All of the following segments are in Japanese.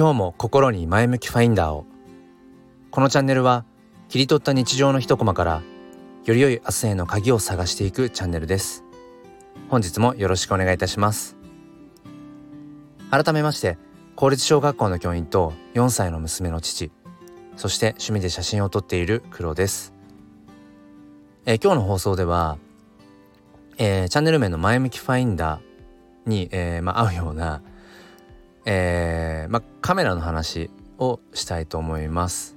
今日も心に前向きファインダーを。このチャンネルは切り取った日常の一コマからより良い明日への鍵を探していくチャンネルです。本日もよろしくお願いいたします。改めまして公立小学校の教員と4歳の娘の父そして趣味で写真を撮っている黒です。え今日の放送では、えー、チャンネル名の前向きファインダーに、えー、まあ、合うような、えー、まあ、カメラの話をしたいと思います。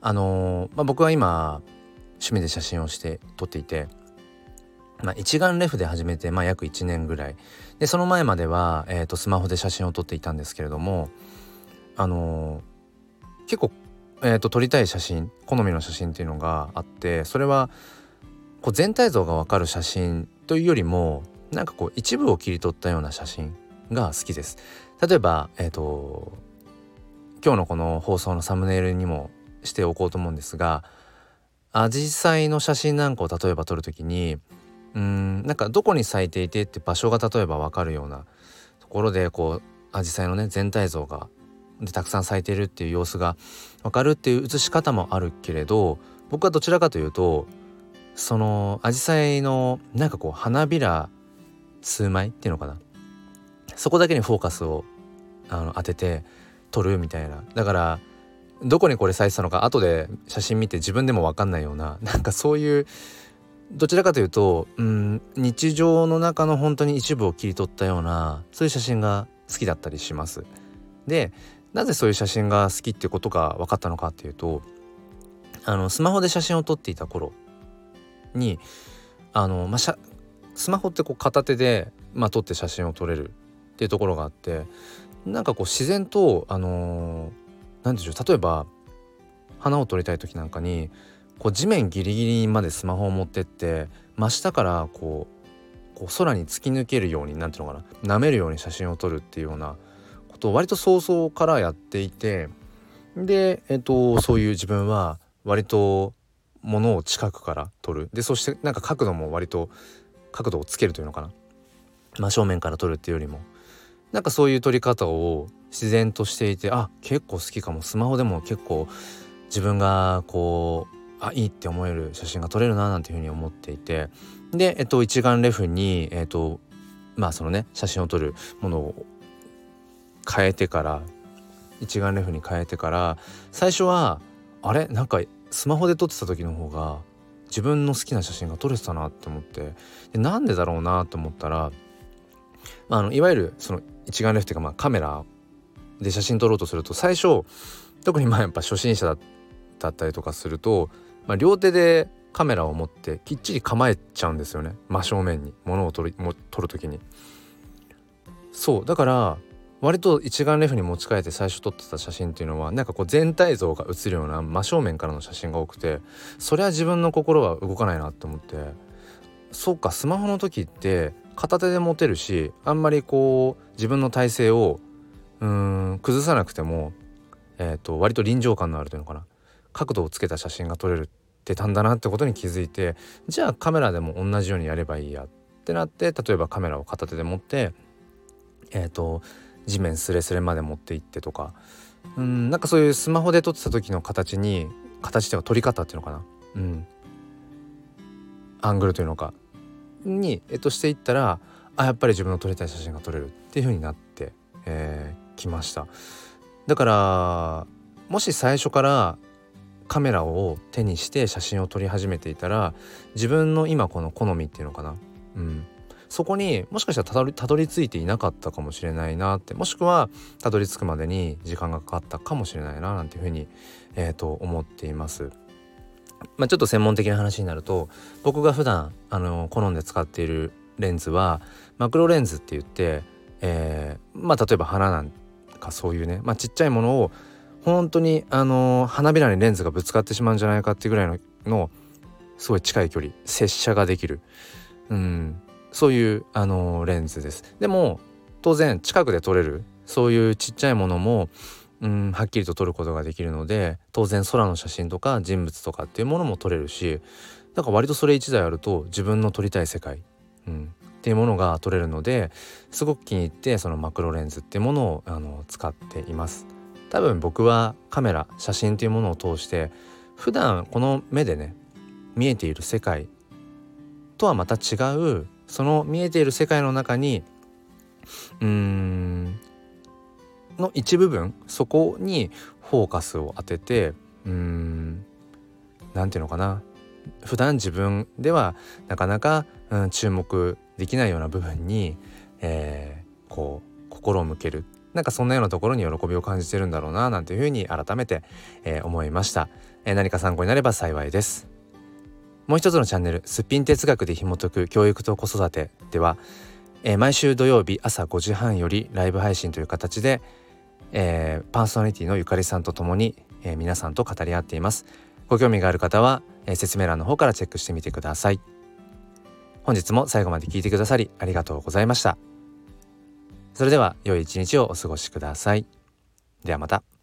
あのまあ、僕は今趣味で写真をして撮っていて、まあ、一眼レフで始めて、まあ、約1年ぐらいでその前までは、えーと、スマホで写真を撮っていたんですけれどもあの結構、えーと撮りたい写真好みの写真っていうのがあってそれはこう全体像がわかる写真というよりもなんかこう一部を切り取ったような写真が好きです。例えば、えっ、ー、と今日のこの放送のサムネイルにもしておこうと思うんですがアジサイの写真なんかを例えば撮る時にうんなんかどこに咲いていてって場所が例えば分かるようなところでこうアジサイのね全体像がでたくさん咲いているっていう様子が分かるっていう写し方もあるけれど僕はどちらかというとそのアジサイのなんかこう花びら数枚っていうのかなそこだけにフォーカスをあの当てて撮るみたいなだからどこにこれ咲いてたのか後で写真見て自分でも分かんないようななんかそういうどちらかというと、うん、日常の中の本当に一部を切り取ったようなそういう写真が好きだったりします。でなぜそういう写真が好きってことが分かったのかっていうとあのスマホで写真を撮っていた頃にあの、まあ、スマホってこう片手で、まあ、撮って写真を撮れるっていうところがあってなんかこう自然とあの何、ー、でしょう例えば花を撮りたい時なんかにこう地面ギリギリまでスマホを持ってって真下からこうこう空に突き抜けるように何ていうのかな舐めるように写真を撮るっていうようなことを割と早々からやっていてで、えっと、そういう自分は割とものを近くから撮る。でそしてなんか角度も割と角度をつけるというのかな。真正面から撮るっていうよりも。なんかそういう撮り方を自然としていてあ結構好きかも。スマホでも結構自分がこうあいいって思える写真が撮れるななんていうふうに思っていて。で、えっと、一眼レフに、えっと、まあそのね写真を撮るものを変えてから一眼レフに変えてから最初はあれ？なんかスマホで撮ってた時の方が自分の好きな写真が撮れてたなって思って。でなんでだろうなと思ったら、まあ、あのいわゆるその一眼レフっていうかまあカメラで写真撮ろうとすると最初特にまあやっぱ初心者だったりとかすると、まあ、両手でカメラを持ってきっちり構えちゃうんですよね真正面に物を撮る撮る時に。そうだから割と一眼レフに持ち替えて最初撮ってた写真っていうのはなんかこう全体像が写るような真正面からの写真が多くてそれは自分の心は動かないなって思ってそうかスマホの時って片手で持てるしあんまりこう自分の体勢をうん崩さなくても、えーと、割と臨場感のあるというのかな。角度をつけた写真が撮れるってたんだなってことに気づいてじゃあカメラでも同じようにやればいいやってなって例えばカメラを片手で持ってえっ、ー、と地面スレスレまで持っていってとかうんなんかそういうスマホで撮ってた時の形に形というか撮り方っていうのかな。うん。アングルというのか。に、えっと、していったらあやっぱり自分の撮りたい写真が撮れるっていう風になってき、えー、ました。だからもし最初からカメラを手にして写真を撮り始めていたら自分の今この好みっていうのかな。うん。そこにもしかしたらたどりたどり着いていなかったかもしれないなってもしくはたどり着くまでに時間がかかったかもしれないななんていうふうに、えー、と思っています。まあ、ちょっと専門的な話になると僕が普段あの好んで使っているレンズはマクロレンズって言って、えー、まあ例えば花なんかそういうね、まあ、ちっちゃいものを本当にあの花びらにレンズがぶつかってしまうんじゃないかっていうぐらいののすごい近い距離接写ができる、うん、そういうあのレンズです。でも当然近くで撮れるそういうちっちゃいものもうんはっきりと撮ることができるので当然空の写真とか人物とかっていうものも撮れるしだから割とそれ1台あると自分の撮りたい世界、うん、っていうものが撮れるのですごく気に入ってそのマクロレンズっていうものをあの使っています。多分僕はカメラ写真というものを通して普段この目でね見えている世界とはまた違うその見えている世界の中にうーんの一部分そこにフォーカスを当ててうーん何て言うのかな。普段自分ではなかなか、うん、注目できないような部分に、えー、こう心を向ける。なんかそんなようなところに喜びを感じてるんだろうななんていうふうに改めて、えー、思いました、えー、何か参考になれば幸いです。もう一つのチャンネルすっぴん哲学で紐解く教育と子育てでは、え、毎週土曜日朝5時半よりライブ配信という形で、えー、パーソナリティのゆかりさんと共に、えー、皆さんと語り合っています。ご興味がある方は、えー、説明欄の方からチェックしてみてください。本日も最後まで聞いてくださりありがとうございました。それでは良い一日をお過ごしください。ではまた。